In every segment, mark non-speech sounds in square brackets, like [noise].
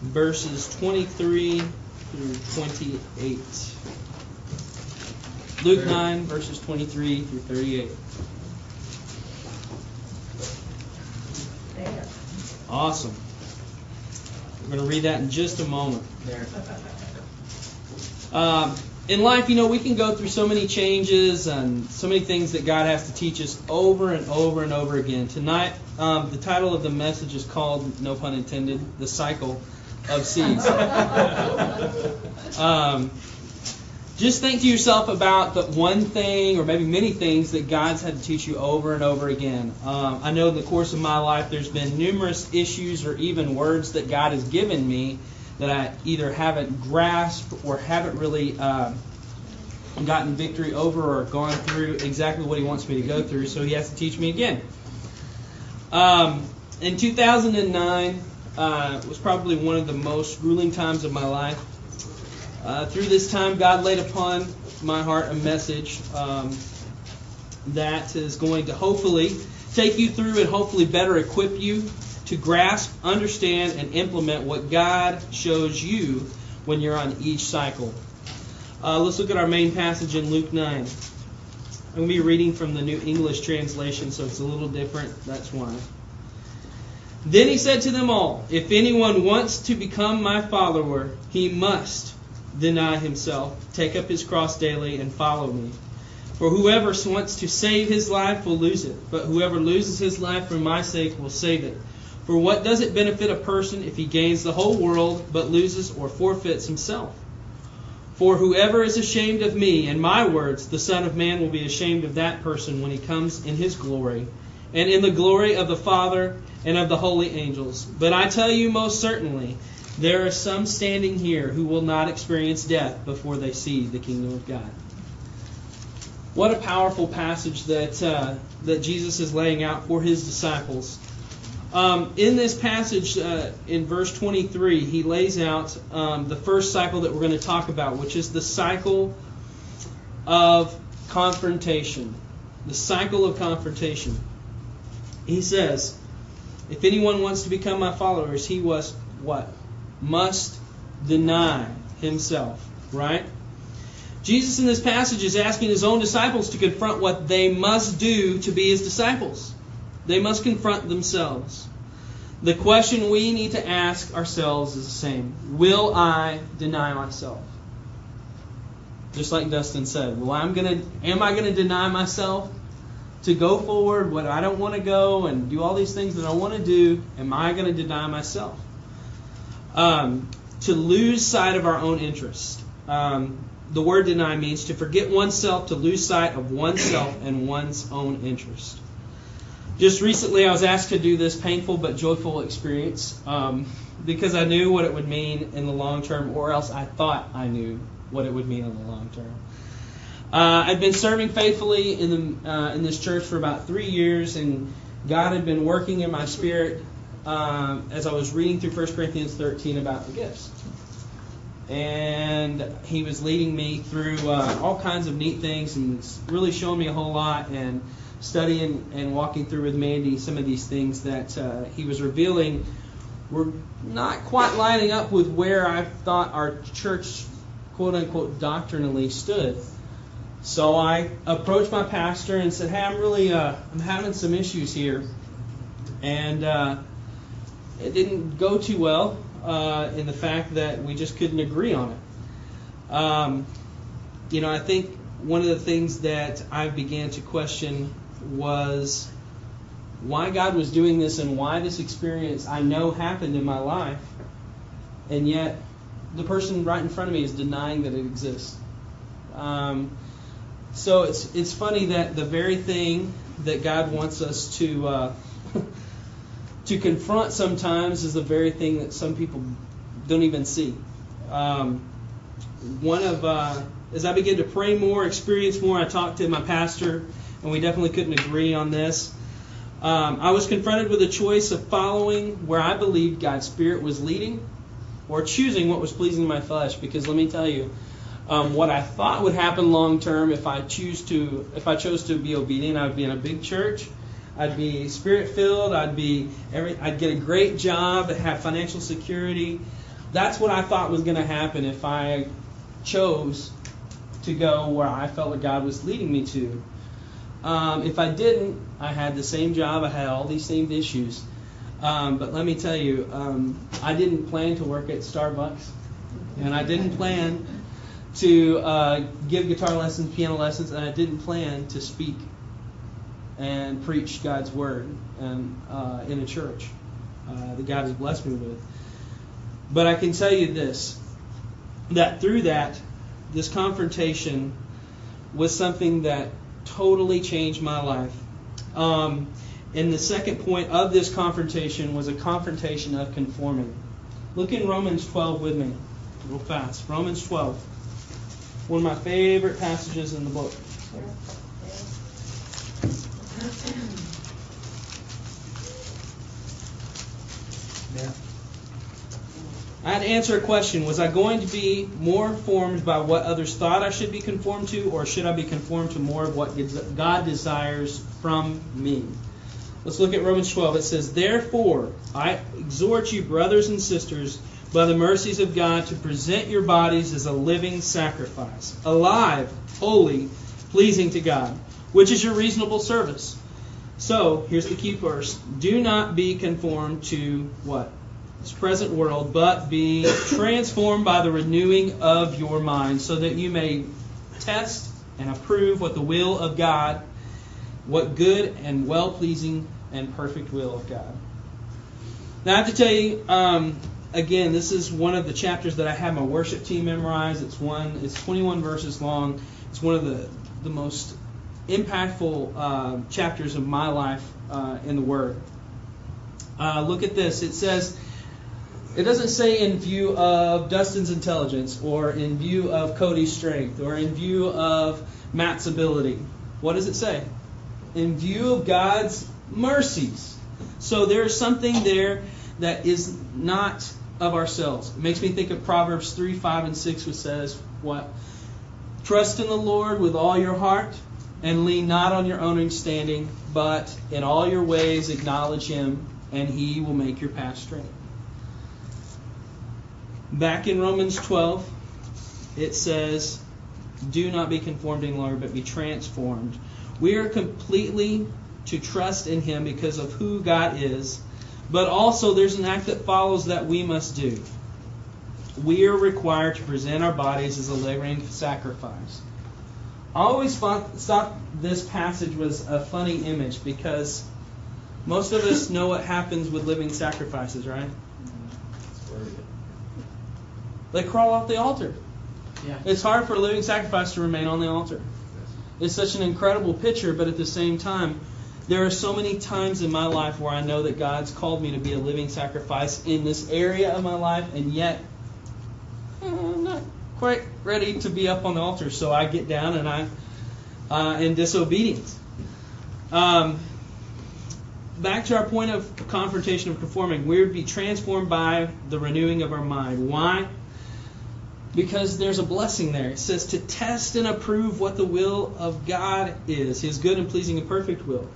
verses 23 through 28. Luke 9, verses 23 through 38. Awesome. We're going to read that in just a moment. There. Um, in life, you know, we can go through so many changes and so many things that God has to teach us over and over and over again. Tonight, um, the title of the message is called, no pun intended, The Cycle of Seeds. um, just think to yourself about the one thing or maybe many things that God's had to teach you over and over again. Um, I know in the course of my life there's been numerous issues or even words that God has given me that I either haven't grasped or haven't really uh, gotten victory over or gone through exactly what He wants me to go through, so He has to teach me again. Um, in 2009 uh, was probably one of the most grueling times of my life. Uh, through this time, God laid upon my heart a message um, that is going to hopefully take you through and hopefully better equip you to grasp, understand, and implement what God shows you when you're on each cycle. Uh, let's look at our main passage in Luke 9. I'm going to be reading from the New English translation, so it's a little different. That's why. Then he said to them all, If anyone wants to become my follower, he must deny himself, take up his cross daily, and follow me. For whoever wants to save his life will lose it, but whoever loses his life for my sake will save it. For what does it benefit a person if he gains the whole world but loses or forfeits himself? For whoever is ashamed of me and my words, the Son of Man will be ashamed of that person when he comes in his glory, and in the glory of the Father and of the holy angels. But I tell you most certainly, there are some standing here who will not experience death before they see the kingdom of God. What a powerful passage that uh, that Jesus is laying out for his disciples. Um, in this passage, uh, in verse 23, he lays out um, the first cycle that we're going to talk about, which is the cycle of confrontation. The cycle of confrontation. He says, If anyone wants to become my followers, he was what? must deny himself, right? Jesus in this passage is asking his own disciples to confront what they must do to be his disciples. They must confront themselves. The question we need to ask ourselves is the same Will I deny myself? Just like Dustin said, well, I'm gonna, am I going to deny myself to go forward when I don't want to go and do all these things that I want to do? Am I going to deny myself? um, to lose sight of our own interest. Um, the word deny means to forget oneself, to lose sight of oneself and one's own interest. Just recently, I was asked to do this painful but joyful experience um, because I knew what it would mean in the long term, or else I thought I knew what it would mean in the long term. Uh, I'd been serving faithfully in the uh, in this church for about three years, and God had been working in my spirit um, as I was reading through 1 Corinthians 13 about the gifts. And he was leading me through uh, all kinds of neat things and really showing me a whole lot and studying and walking through with Mandy some of these things that uh, he was revealing were not quite lining up with where I thought our church, quote unquote, doctrinally stood. So I approached my pastor and said, "Hey, I'm really uh, I'm having some issues here, and uh, it didn't go too well uh, in the fact that we just couldn't agree on it. Um, you know, I think one of the things that I began to question was why God was doing this and why this experience I know happened in my life, and yet the person right in front of me is denying that it exists. Um, so it's it's funny that the very thing that God wants us to uh, [laughs] to confront sometimes is the very thing that some people don't even see. Um, one of uh, as I began to pray more, experience more, I talked to my pastor, and we definitely couldn't agree on this. Um, I was confronted with a choice of following where I believed God's Spirit was leading, or choosing what was pleasing my flesh. Because let me tell you, um, what I thought would happen long term if I choose to, if I chose to be obedient, I would be in a big church I'd be spirit filled. I'd be every. I'd get a great job, have financial security. that's what I thought was going to happen if I chose to go where I felt that God was leading me to. Um, if I didn't, I had the same job, I had all these same issues. Um, but let me tell you, um, I didn't plan to work at Starbucks, and I didn't plan to uh, give guitar lessons, piano lessons, and I didn't plan to speak and preach God's word and, uh, in a church uh, that God has blessed me with. But I can tell you this that through that, this confrontation was something that totally changed my life. Um, and the second point of this confrontation was a confrontation of conforming. Look in Romans 12 with me, real fast. Romans 12. One of my favorite passages in the book. Yeah. I had to answer a question. Was I going to be more formed by what others thought I should be conformed to, or should I be conformed to more of what God desires from me? Let's look at Romans 12. It says, Therefore, I exhort you, brothers and sisters, by the mercies of God, to present your bodies as a living sacrifice, alive, holy, pleasing to God, which is your reasonable service. So, here's the key verse Do not be conformed to what? This present world, but be transformed by the renewing of your mind, so that you may test and approve what the will of God, what good and well pleasing and perfect will of God. Now, I have to tell you, um, again, this is one of the chapters that I have my worship team memorize. It's one, it's 21 verses long. It's one of the the most impactful uh, chapters of my life uh, in the Word. Uh, look at this. It says, it doesn't say in view of Dustin's intelligence or in view of Cody's strength or in view of Matt's ability. What does it say? In view of God's mercies. So there's something there that is not of ourselves. It makes me think of Proverbs 3, 5, and 6, which says, What? Trust in the Lord with all your heart and lean not on your own understanding, but in all your ways acknowledge him, and he will make your path straight. Back in Romans 12, it says, Do not be conformed any longer, but be transformed. We are completely to trust in him because of who God is, but also there's an act that follows that we must do. We are required to present our bodies as a living sacrifice. I always thought this passage was a funny image because most of us know what happens with living sacrifices, right? They crawl off the altar. Yeah. It's hard for a living sacrifice to remain on the altar. It's such an incredible picture, but at the same time, there are so many times in my life where I know that God's called me to be a living sacrifice in this area of my life, and yet [laughs] I'm not quite ready to be up on the altar, so I get down and I uh, in disobedience. Um, back to our point of confrontation of conforming, we're to be transformed by the renewing of our mind. Why? Because there's a blessing there. It says to test and approve what the will of God is, His good and pleasing and perfect will.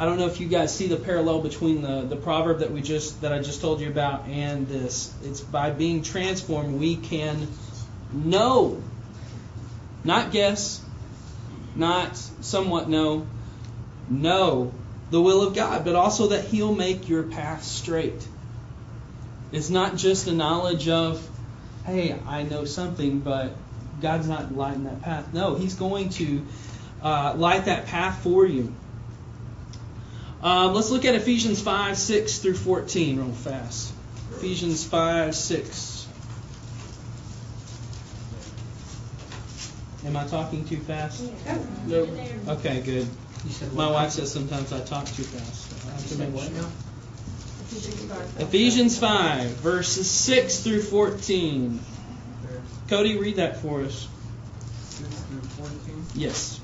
I don't know if you guys see the parallel between the, the proverb that we just that I just told you about and this. It's by being transformed we can know, not guess, not somewhat know, know the will of God, but also that He'll make your path straight. It's not just a knowledge of, hey, I know something, but God's not lighting that path. No, He's going to uh, light that path for you. Um, let's look at Ephesians 5, 6 through 14 real fast. Ephesians 5, 6. Am I talking too fast? No. Okay, good. My wife says sometimes I talk too fast. so I have to make what sure. now? Ephesians 5, verses 6 through 14. Cody, read that for us. Six through fourteen. Yes.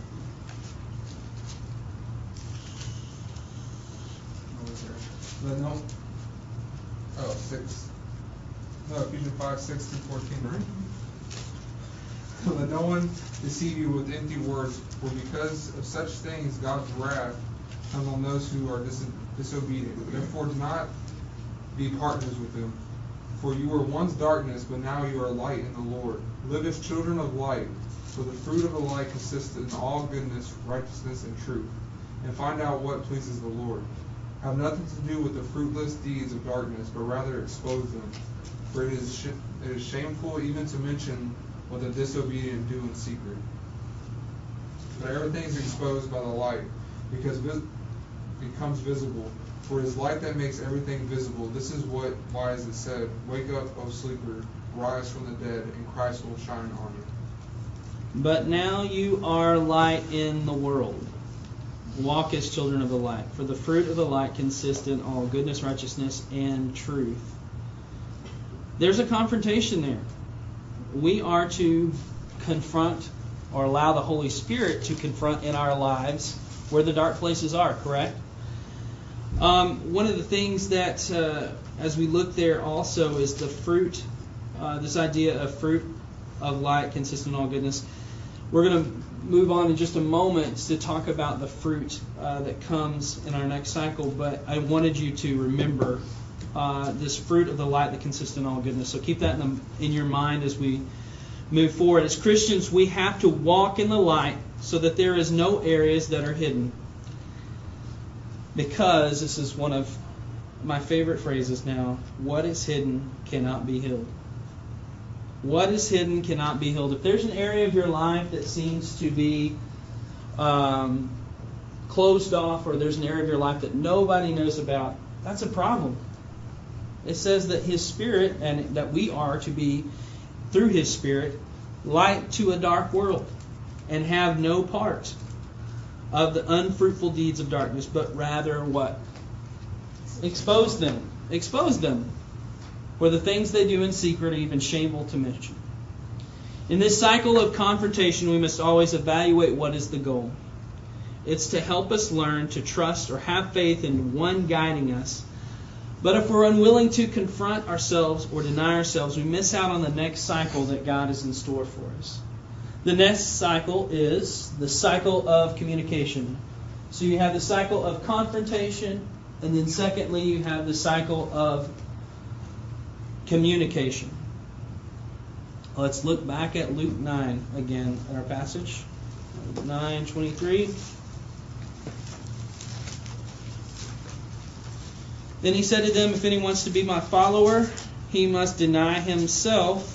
What was there? The no. Oh, six. No, Ephesians five, six through fourteen, right? So that no one deceive you with empty words, for because of such things God's wrath comes on those who are dis- disobedient. Therefore, do not be partners with them. For you were once darkness, but now you are light in the Lord. Live as children of light, for the fruit of the light consists in all goodness, righteousness, and truth. And find out what pleases the Lord. Have nothing to do with the fruitless deeds of darkness, but rather expose them. For it is, sh- it is shameful even to mention what the disobedient do in secret. But everything is exposed by the light, because vis- becomes visible. For it is light that makes everything visible. This is what is it said, Wake up, O sleeper, rise from the dead, and Christ will shine on you. But now you are light in the world. Walk as children of the light. For the fruit of the light consists in all goodness, righteousness, and truth. There's a confrontation there. We are to confront or allow the Holy Spirit to confront in our lives where the dark places are, correct? Um, one of the things that, uh, as we look there also, is the fruit, uh, this idea of fruit of light consistent in all goodness. We're going to move on in just a moment to talk about the fruit uh, that comes in our next cycle, but I wanted you to remember uh, this fruit of the light that consists in all goodness. So keep that in, the, in your mind as we move forward. As Christians, we have to walk in the light so that there is no areas that are hidden. Because this is one of my favorite phrases now what is hidden cannot be hid. What is hidden cannot be healed. If there's an area of your life that seems to be um, closed off, or there's an area of your life that nobody knows about, that's a problem. It says that His Spirit, and that we are to be, through His Spirit, light to a dark world, and have no part of the unfruitful deeds of darkness, but rather what? Expose them. Expose them. For the things they do in secret are even shameful to mention. In this cycle of confrontation, we must always evaluate what is the goal. It's to help us learn to trust or have faith in one guiding us. But if we're unwilling to confront ourselves or deny ourselves, we miss out on the next cycle that God is in store for us. The next cycle is the cycle of communication. So you have the cycle of confrontation, and then secondly, you have the cycle of communication. Let's look back at Luke 9 again in our passage. 9:23. Then he said to them, If anyone wants to be my follower, he must deny himself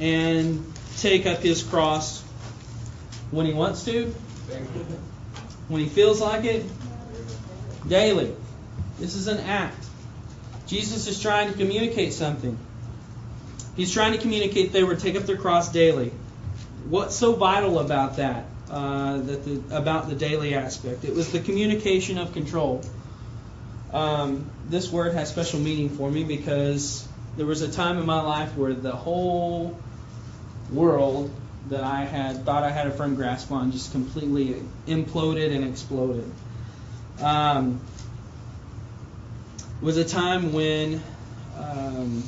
and take up his cross when he wants to, when he feels like it, daily. This is an act. Jesus is trying to communicate something. He's trying to communicate they would take up their cross daily. What's so vital about that? Uh, that the, about the daily aspect. It was the communication of control. Um, this word has special meaning for me because there was a time in my life where the whole world that I had thought I had a firm grasp on just completely imploded and exploded. Um, was a time when um,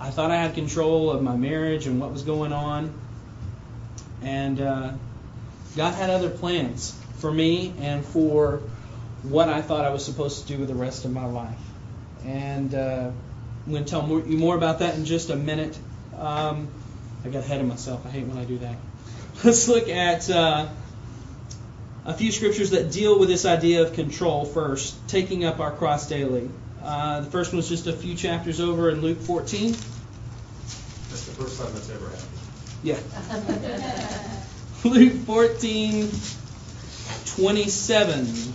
I thought I had control of my marriage and what was going on, and uh, God had other plans for me and for what I thought I was supposed to do with the rest of my life. And uh, I'm going to tell more, you more about that in just a minute. Um, I got ahead of myself. I hate when I do that. [laughs] Let's look at uh, a few scriptures that deal with this idea of control first, taking up our cross daily. Uh, the first one was just a few chapters over in Luke 14. That's the first time that's ever happened. Yeah. [laughs] Luke 14, 27.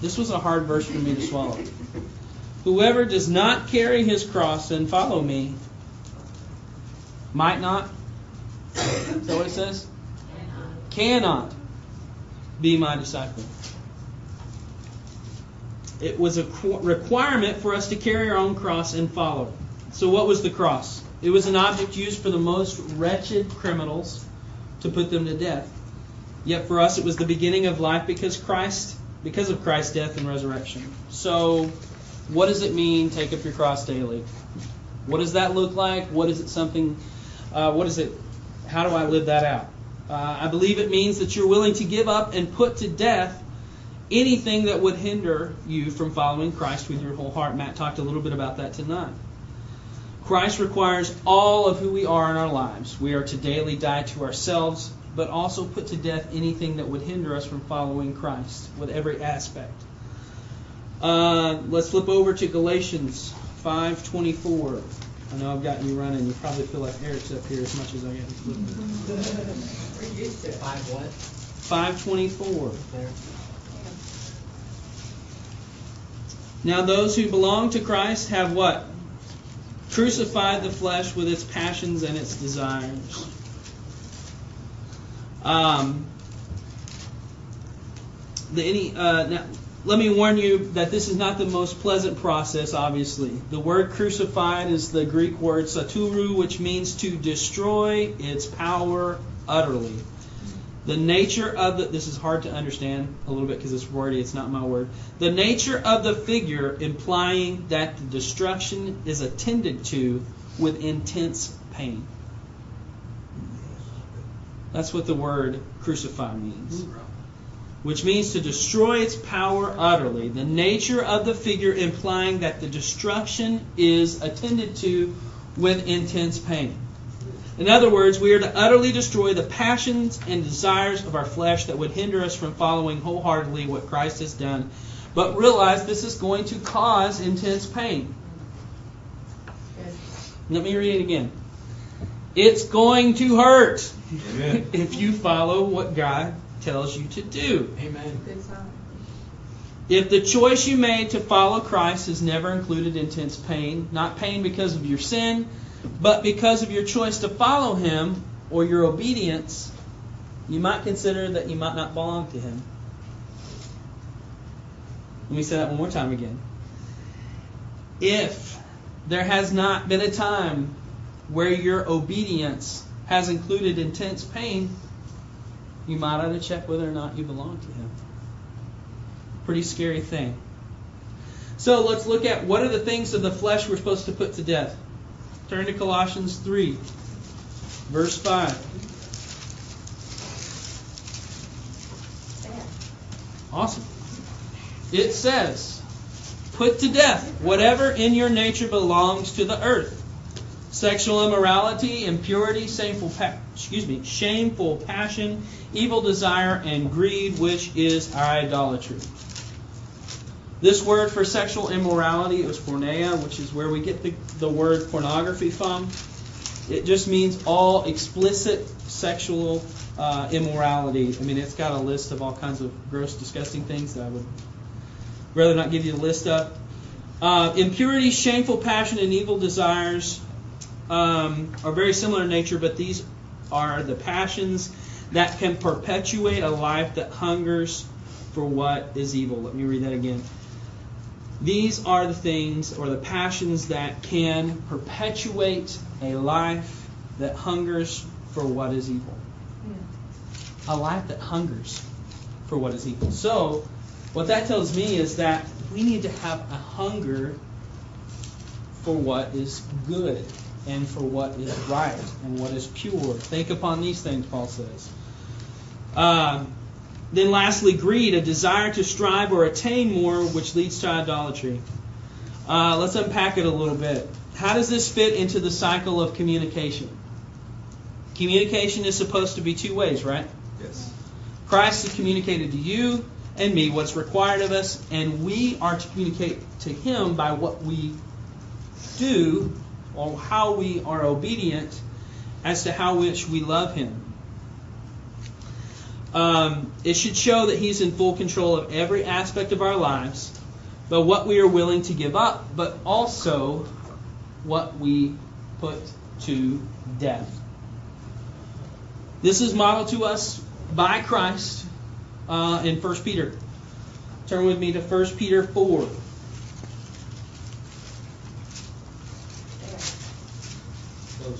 This was a hard verse for me to swallow. Whoever does not carry his cross and follow me might not. Is that what it says? Cannot be my disciple. It was a requirement for us to carry our own cross and follow. So, what was the cross? It was an object used for the most wretched criminals to put them to death. Yet for us, it was the beginning of life because Christ, because of Christ's death and resurrection. So, what does it mean? Take up your cross daily. What does that look like? What is it? Something? Uh, what is it? How do I live that out? Uh, I believe it means that you're willing to give up and put to death anything that would hinder you from following Christ with your whole heart. Matt talked a little bit about that tonight. Christ requires all of who we are in our lives. We are to daily die to ourselves, but also put to death anything that would hinder us from following Christ with every aspect. Uh, let's flip over to Galatians 5:24. I know I've gotten you running. You probably feel like Eric's up here as much as I am. Five what? 524. There. Now those who belong to Christ have what? Crucified the flesh with its passions and its desires. Um, the, any, uh, now, let me warn you that this is not the most pleasant process, obviously. The word crucified is the Greek word stauroo, which means to destroy its power utterly. The nature of the this is hard to understand a little bit because it's wordy, it's not my word. The nature of the figure implying that the destruction is attended to with intense pain. That's what the word crucify means. Which means to destroy its power utterly. The nature of the figure implying that the destruction is attended to with intense pain. In other words, we are to utterly destroy the passions and desires of our flesh that would hinder us from following wholeheartedly what Christ has done, but realize this is going to cause intense pain. Let me read it again. It's going to hurt Amen. [laughs] if you follow what God tells you to do. Amen. If the choice you made to follow Christ has never included intense pain, not pain because of your sin, but because of your choice to follow Him or your obedience, you might consider that you might not belong to Him. Let me say that one more time again. If there has not been a time where your obedience has included intense pain, you might ought to check whether or not you belong to Him. Pretty scary thing. So let's look at what are the things of the flesh we're supposed to put to death. Turn to Colossians 3, verse 5. Awesome. It says, Put to death whatever in your nature belongs to the earth sexual immorality, impurity, shameful, pa- excuse me, shameful passion, evil desire, and greed, which is idolatry. This word for sexual immorality is porneia, which is where we get the, the word pornography from. It just means all explicit sexual uh, immorality. I mean, it's got a list of all kinds of gross, disgusting things that I would rather not give you the list of. Uh, impurity, shameful passion, and evil desires um, are very similar in nature, but these are the passions that can perpetuate a life that hungers for what is evil. Let me read that again. These are the things or the passions that can perpetuate a life that hungers for what is evil. A life that hungers for what is evil. So, what that tells me is that we need to have a hunger for what is good and for what is right and what is pure. Think upon these things, Paul says. Um, then, lastly, greed, a desire to strive or attain more, which leads to idolatry. Uh, let's unpack it a little bit. How does this fit into the cycle of communication? Communication is supposed to be two ways, right? Yes. Christ has communicated to you and me what's required of us, and we are to communicate to Him by what we do or how we are obedient as to how which we love Him. Um, it should show that He's in full control of every aspect of our lives, but what we are willing to give up, but also what we put to death. This is modeled to us by Christ uh, in 1 Peter. Turn with me to 1 Peter 4.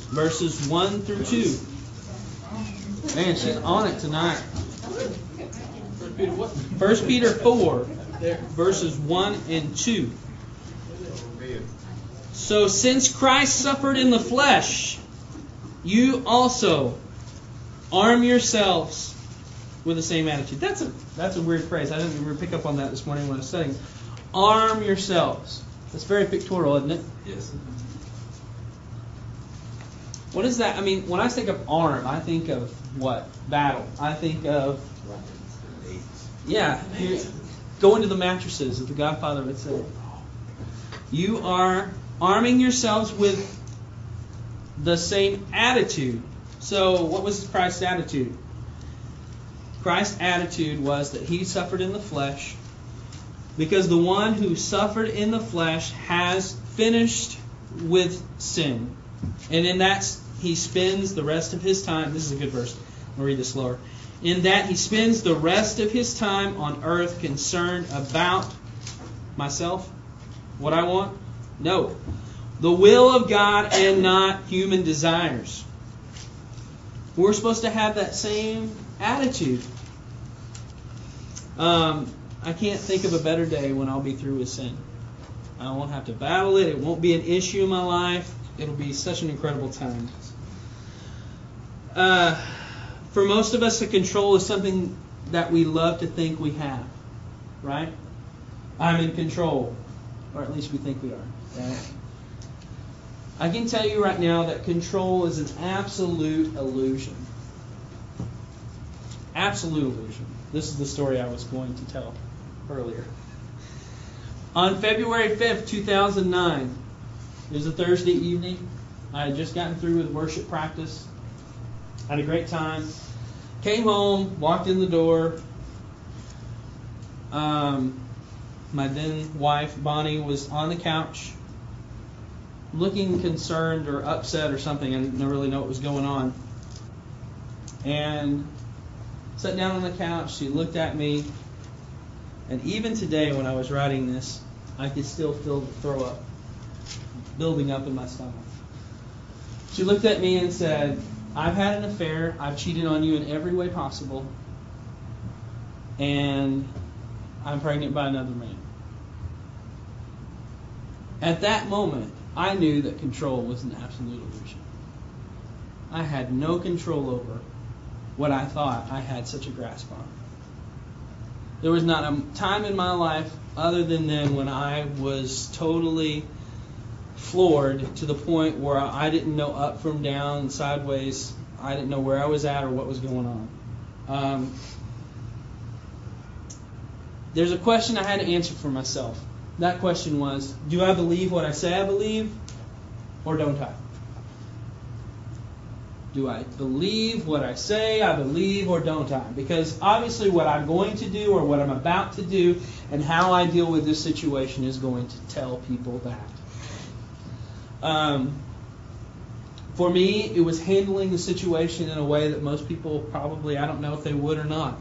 Verses 1 through 2. Man, she's on it tonight. 1 Peter 4, verses 1 and 2. So, since Christ suffered in the flesh, you also arm yourselves with the same attitude. That's a that's a weird phrase. I didn't even pick up on that this morning when I was studying. Arm yourselves. That's very pictorial, isn't it? Yes. What is that? I mean, when I think of arm, I think of what? Battle. I think of yeah, go into the mattresses, as the Godfather would say. You are arming yourselves with the same attitude. So, what was Christ's attitude? Christ's attitude was that he suffered in the flesh because the one who suffered in the flesh has finished with sin. And in that, he spends the rest of his time. This is a good verse. I'll read this slower. In that, he spends the rest of his time on earth concerned about myself, what I want? No. The will of God and not human desires. We're supposed to have that same attitude. Um, I can't think of a better day when I'll be through with sin. I won't have to battle it. It won't be an issue in my life. It'll be such an incredible time. Uh, for most of us, the control is something that we love to think we have, right? I'm in control, or at least we think we are. Right? I can tell you right now that control is an absolute illusion. Absolute illusion. This is the story I was going to tell earlier. On February 5th, 2009, it was a Thursday evening. I had just gotten through with worship practice. Had a great time. Came home, walked in the door. Um, my then wife, Bonnie, was on the couch looking concerned or upset or something. I didn't really know what was going on. And sat down on the couch. She looked at me. And even today, when I was writing this, I could still feel the throw up building up in my stomach. She looked at me and said, I've had an affair. I've cheated on you in every way possible. And I'm pregnant by another man. At that moment, I knew that control was an absolute illusion. I had no control over what I thought I had such a grasp on. There was not a time in my life other than then when I was totally floored to the point where I didn't know up from down, sideways. I didn't know where I was at or what was going on. Um, there's a question I had to answer for myself. That question was Do I believe what I say I believe, or don't I? Do I believe what I say I believe, or don't I? Because obviously, what I'm going to do or what I'm about to do and how I deal with this situation is going to tell people that. Um, for me, it was handling the situation in a way that most people probably, I don't know if they would or not.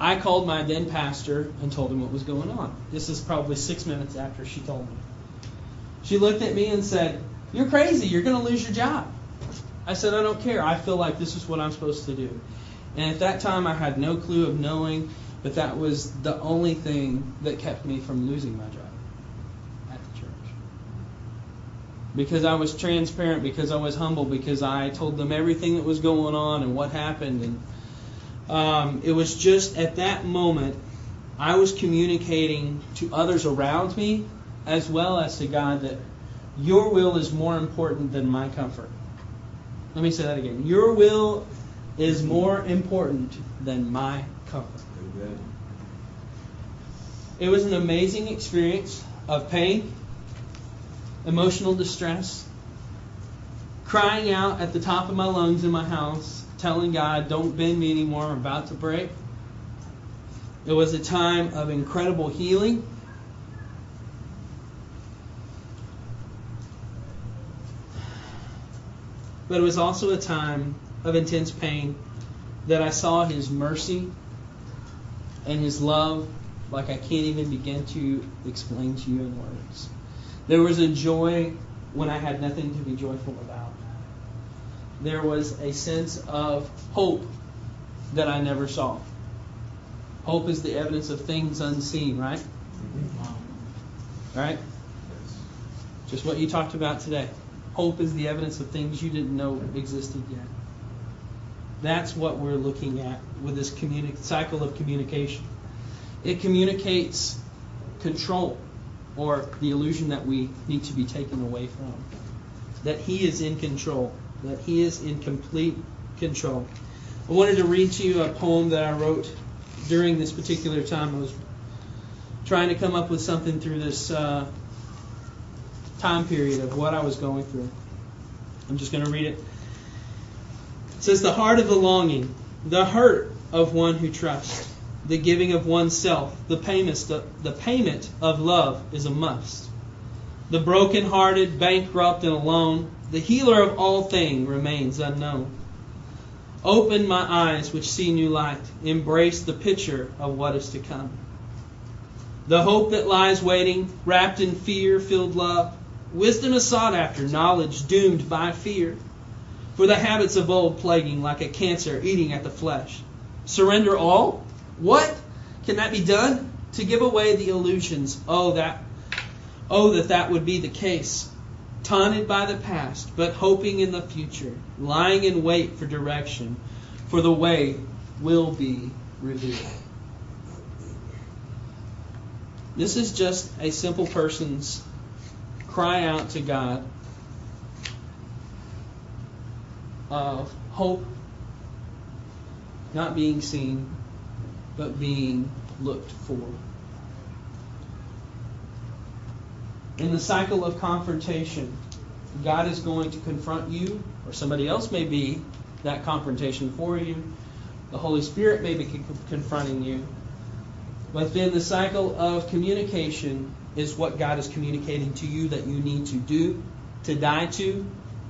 I called my then pastor and told him what was going on. This is probably six minutes after she told me. She looked at me and said, You're crazy. You're going to lose your job. I said, I don't care. I feel like this is what I'm supposed to do. And at that time, I had no clue of knowing, but that was the only thing that kept me from losing my job at the church. Because I was transparent, because I was humble, because I told them everything that was going on and what happened. And um, it was just at that moment I was communicating to others around me as well as to God that your will is more important than my comfort. Let me say that again. Your will is more important than my comfort. Amen. It was an amazing experience of pain, emotional distress, crying out at the top of my lungs in my house, telling God, Don't bend me anymore, I'm about to break. It was a time of incredible healing. But it was also a time of intense pain that I saw His mercy and His love like I can't even begin to explain to you in words. There was a joy when I had nothing to be joyful about. There was a sense of hope that I never saw. Hope is the evidence of things unseen, right? Right? Just what you talked about today. Hope is the evidence of things you didn't know existed yet. That's what we're looking at with this communi- cycle of communication. It communicates control or the illusion that we need to be taken away from. That He is in control, that He is in complete control. I wanted to read to you a poem that I wrote during this particular time. I was trying to come up with something through this uh, time period of what I was going through. I'm just going to read it. It says, The heart of the longing, the hurt of one who trusts, the giving of oneself, the payment, the payment of love is a must. The broken-hearted, bankrupt, and alone, the healer of all things remains unknown. Open my eyes which see new light, embrace the picture of what is to come. The hope that lies waiting, wrapped in fear filled love, wisdom is sought after, knowledge doomed by fear. For the habits of old plaguing like a cancer eating at the flesh. Surrender all? What? Can that be done? To give away the illusions. Oh, that oh that that would be the case. Taunted by the past, but hoping in the future, lying in wait for direction, for the way will be revealed. This is just a simple person's cry out to God of hope not being seen, but being looked for. In the cycle of confrontation, God is going to confront you, or somebody else may be that confrontation for you. The Holy Spirit may be confronting you. But then the cycle of communication is what God is communicating to you that you need to do, to die to,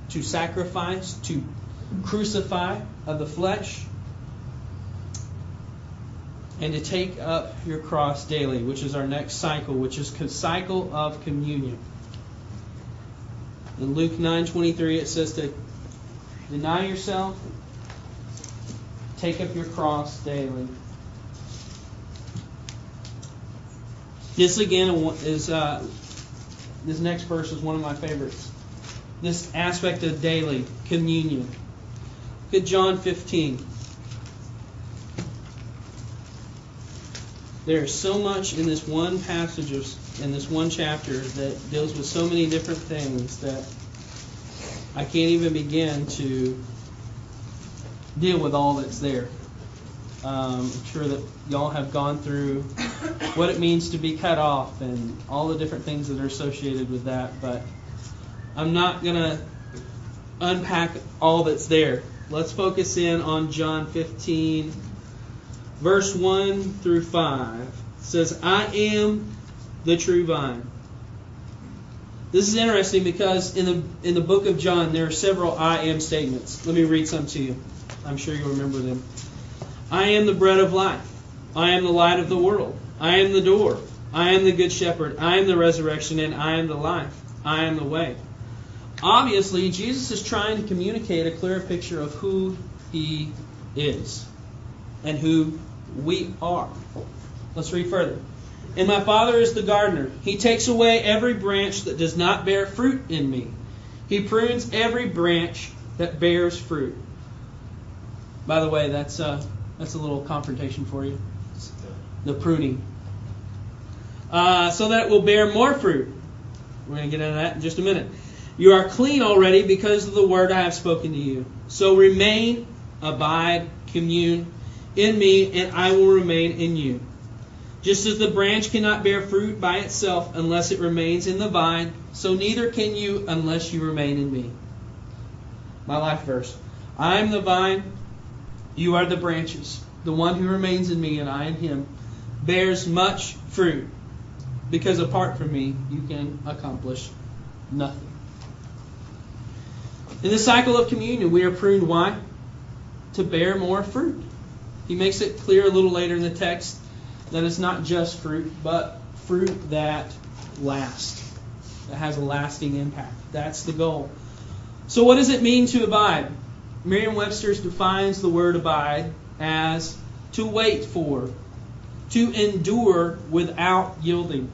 to sacrifice, to crucify of the flesh, and to take up your cross daily, which is our next cycle, which is cycle of communion. In Luke 9:23 it says to deny yourself, take up your cross daily. This again is uh, this next verse is one of my favorites. This aspect of daily communion. Look at John 15. There's so much in this one passage, of, in this one chapter, that deals with so many different things that I can't even begin to deal with all that's there. Um, I'm sure that y'all have gone through what it means to be cut off and all the different things that are associated with that, but I'm not going to unpack all that's there. Let's focus in on John 15 verse 1 through 5 says, I am the true vine. This is interesting because in the in the book of John there are several I am statements. Let me read some to you. I'm sure you'll remember them. I am the bread of life. I am the light of the world. I am the door. I am the good shepherd. I am the resurrection and I am the life. I am the way. Obviously, Jesus is trying to communicate a clear picture of who he is and who we are. Let's read further. And my Father is the gardener. He takes away every branch that does not bear fruit in me. He prunes every branch that bears fruit. By the way, that's uh, that's a little confrontation for you. The pruning. Uh, so that it will bear more fruit. We're going to get into that in just a minute. You are clean already because of the word I have spoken to you. So remain, abide, commune in me, and I will remain in you. Just as the branch cannot bear fruit by itself unless it remains in the vine, so neither can you unless you remain in me. My life verse. I am the vine, you are the branches. The one who remains in me and I in him bears much fruit, because apart from me, you can accomplish nothing. In the cycle of communion, we are pruned why? To bear more fruit. He makes it clear a little later in the text that it's not just fruit, but fruit that lasts, that has a lasting impact. That's the goal. So, what does it mean to abide? Merriam Webster defines the word abide as to wait for, to endure without yielding,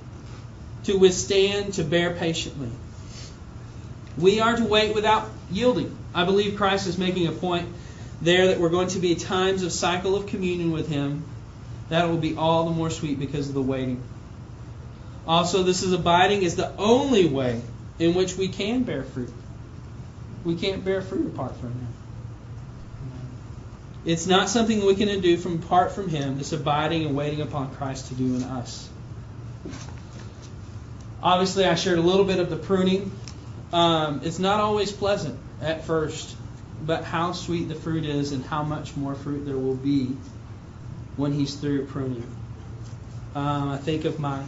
to withstand, to bear patiently. We are to wait without yielding. I believe Christ is making a point there that we're going to be times of cycle of communion with Him. That will be all the more sweet because of the waiting. Also, this is abiding is the only way in which we can bear fruit. We can't bear fruit apart from Him. It's not something we can do from apart from Him. This abiding and waiting upon Christ to do in us. Obviously, I shared a little bit of the pruning. Um, it's not always pleasant at first, but how sweet the fruit is, and how much more fruit there will be when He's through pruning. Um, I think of my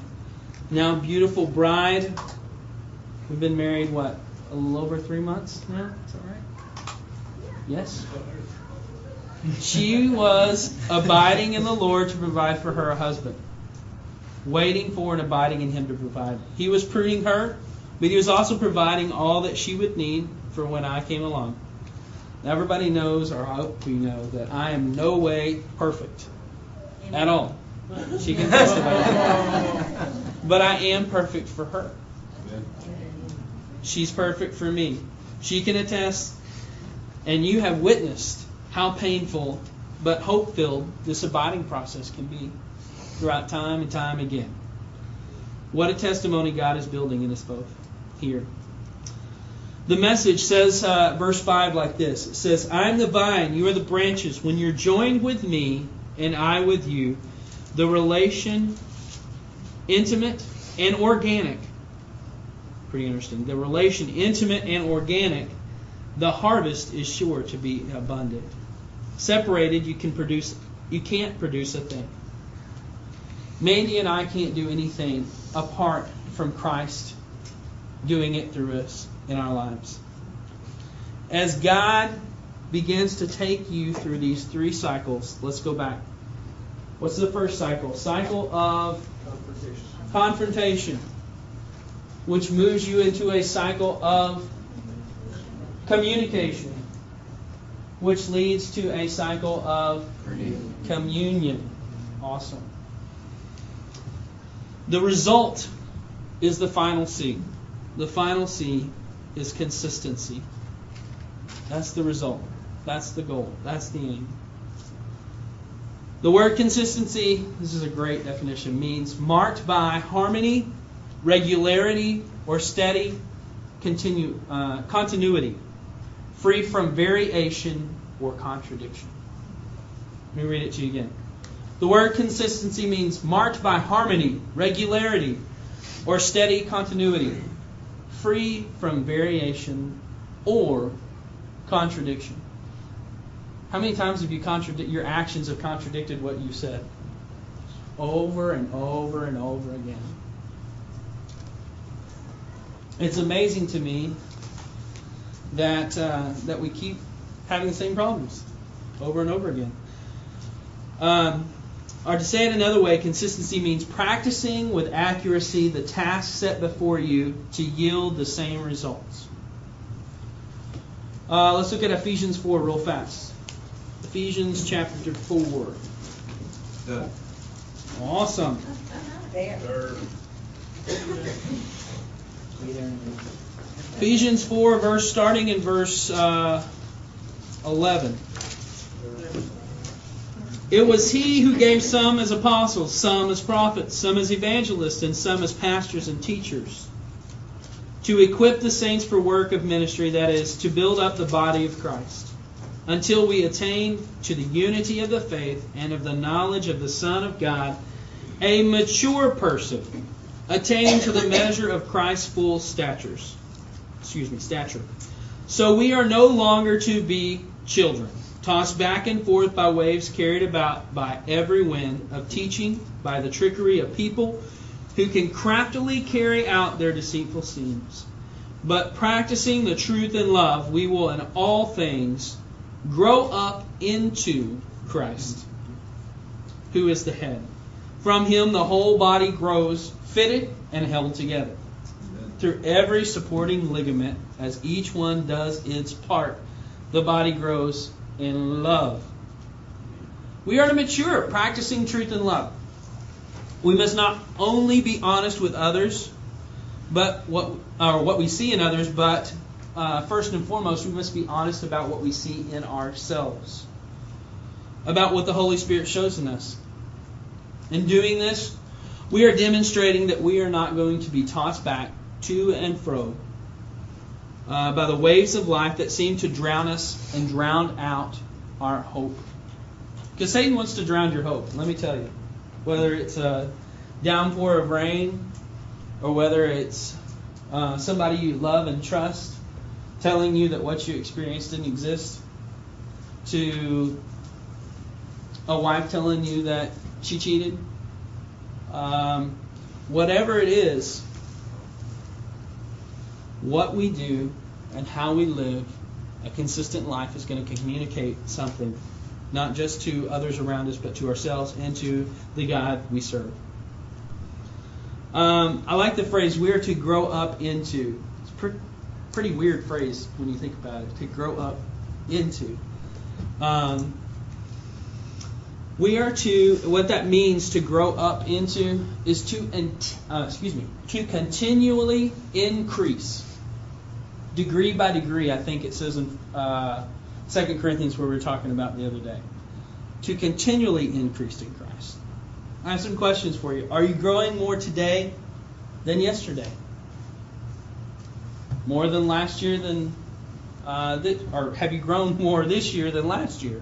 now beautiful bride. We've been married, what, a little over three months now? Is that right? Yes? She was abiding in the Lord to provide for her husband, waiting for and abiding in Him to provide. He was pruning her, but He was also providing all that she would need for when I came along. Everybody knows, or I hope you know, that I am no way perfect at all. She can testify. But I am perfect for her. She's perfect for me. She can attest, and you have witnessed how painful but hope filled this abiding process can be throughout time and time again. What a testimony God is building in us both here. The message says, uh, verse 5 like this It says, I am the vine, you are the branches. When you're joined with me and I with you, the relation, intimate and organic, pretty interesting. The relation, intimate and organic, the harvest is sure to be abundant. Separated, you can produce, you can't produce a thing. Mandy and I can't do anything apart from Christ doing it through us in our lives. As God begins to take you through these three cycles, let's go back. What's the first cycle? Cycle of Confrontation. confrontation, which moves you into a cycle of communication, which leads to a cycle of communion. Awesome. The result is the final C. The final C is consistency. That's the result. That's the goal. That's the aim. The word consistency, this is a great definition, means marked by harmony, regularity, or steady continue, uh, continuity, free from variation or contradiction. Let me read it to you again. The word consistency means marked by harmony, regularity, or steady continuity, free from variation or contradiction. How many times have you contradict your actions have contradicted what you said? Over and over and over again. It's amazing to me that uh, that we keep having the same problems over and over again. Um, or to say it another way, consistency means practicing with accuracy the task set before you to yield the same results. Uh, let's look at Ephesians 4 real fast. Ephesians chapter 4. Done. Awesome. There. Ephesians 4, verse starting in verse uh, 11. It was he who gave some as apostles, some as prophets, some as evangelists, and some as pastors and teachers, to equip the saints for work of ministry, that is, to build up the body of Christ, until we attain to the unity of the faith and of the knowledge of the Son of God, a mature person, attaining to the measure of Christ's full statures. Excuse me, stature. So we are no longer to be children tossed back and forth by waves carried about by every wind of teaching, by the trickery of people who can craftily carry out their deceitful schemes. But practicing the truth in love, we will in all things grow up into Christ, who is the head. From him the whole body grows, fitted and held together through every supporting ligament, as each one does its part, the body grows in love. We are to mature, practicing truth and love. We must not only be honest with others, but what or what we see in others, but uh, first and foremost, we must be honest about what we see in ourselves, about what the Holy Spirit shows in us. In doing this, we are demonstrating that we are not going to be tossed back to and fro uh, by the waves of life that seem to drown us and drown out our hope. Because Satan wants to drown your hope, let me tell you. Whether it's a downpour of rain or whether it's uh, somebody you love and trust telling you that what you experienced didn't exist, to a wife telling you that she cheated, um, whatever it is, what we do and how we live a consistent life is going to communicate something, not just to others around us, but to ourselves and to the God we serve. Um, I like the phrase "we are to grow up into." It's a pre- pretty weird phrase when you think about it. To grow up into. Um, we are to what that means to grow up into is to uh, excuse me to continually increase degree by degree. I think it says in uh, 2 Corinthians where we were talking about the other day to continually increase in Christ. I have some questions for you. Are you growing more today than yesterday? More than last year than uh, or have you grown more this year than last year?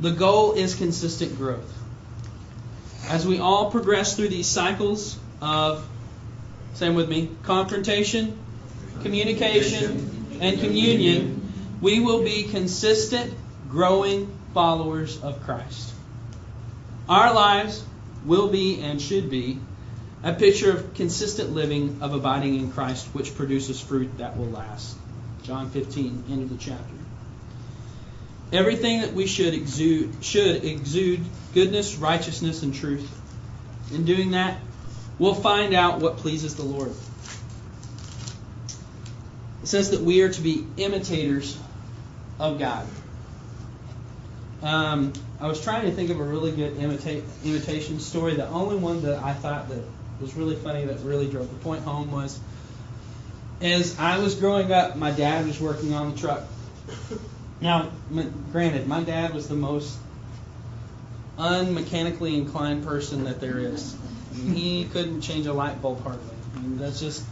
The goal is consistent growth. As we all progress through these cycles of, same with me, confrontation, communication, and communion, we will be consistent, growing followers of Christ. Our lives will be and should be a picture of consistent living, of abiding in Christ, which produces fruit that will last. John 15, end of the chapter. Everything that we should exude should exude goodness, righteousness, and truth. In doing that, we'll find out what pleases the Lord. It says that we are to be imitators of God. Um, I was trying to think of a really good imita- imitation story. The only one that I thought that was really funny that really drove the point home was as I was growing up, my dad was working on the truck. Now, granted, my dad was the most unmechanically inclined person that there is. He couldn't change a light bulb hardly. I mean, that's just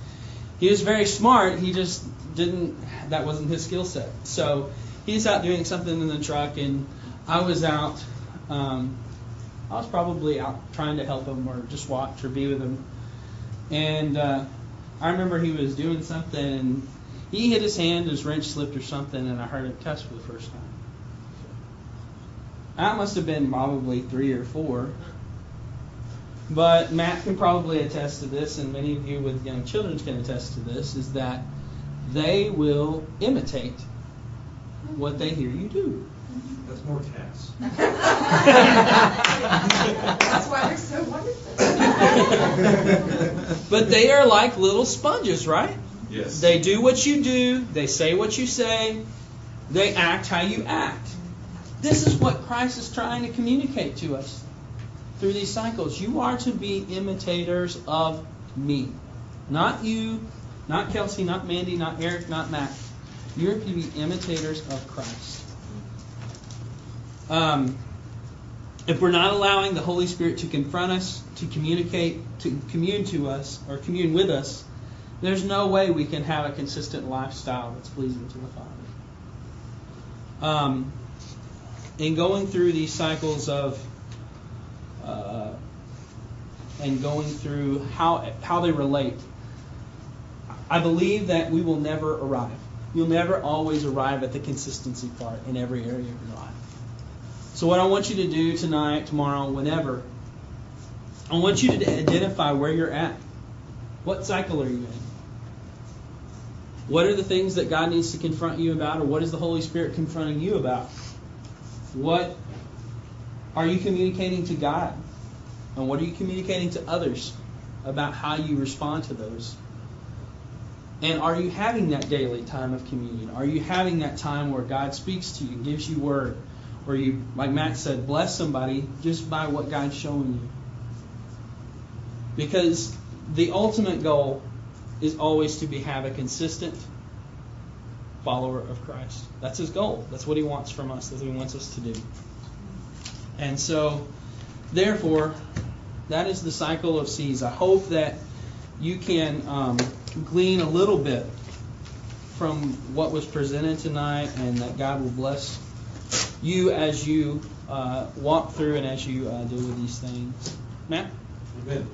he was very smart. He just didn't. That wasn't his skill set. So he's out doing something in the truck, and I was out. Um, I was probably out trying to help him or just watch or be with him. And uh, I remember he was doing something, and he hit his hand, his wrench slipped or something, and I heard him cuss for the first time. I must have been probably three or four. But Matt can probably attest to this, and many of you with young children can attest to this, is that they will imitate what they hear you do. That's more cats. [laughs] That's why they're so wonderful. [laughs] but they are like little sponges, right? Yes. They do what you do, they say what you say, they act how you act. This is what Christ is trying to communicate to us through these cycles. You are to be imitators of me. Not you, not Kelsey, not Mandy, not Eric, not Matt. You're to be imitators of Christ. Um, if we're not allowing the Holy Spirit to confront us, to communicate, to commune to us, or commune with us, there's no way we can have a consistent lifestyle that's pleasing to the Father. Um, in going through these cycles of uh, and going through how how they relate, I believe that we will never arrive. You'll never always arrive at the consistency part in every area of your life. So what I want you to do tonight, tomorrow, whenever, I want you to identify where you're at. What cycle are you in? What are the things that God needs to confront you about, or what is the Holy Spirit confronting you about? What are you communicating to God? And what are you communicating to others about how you respond to those? And are you having that daily time of communion? Are you having that time where God speaks to you, gives you word, or you, like Matt said, bless somebody just by what God's showing you? Because the ultimate goal is always to be have a consistent follower of Christ. That's his goal. That's what he wants from us. That's what he wants us to do. And so, therefore, that is the cycle of C's. I hope that you can um, glean a little bit from what was presented tonight, and that God will bless you as you uh, walk through and as you uh, deal with these things. Matt? Amen.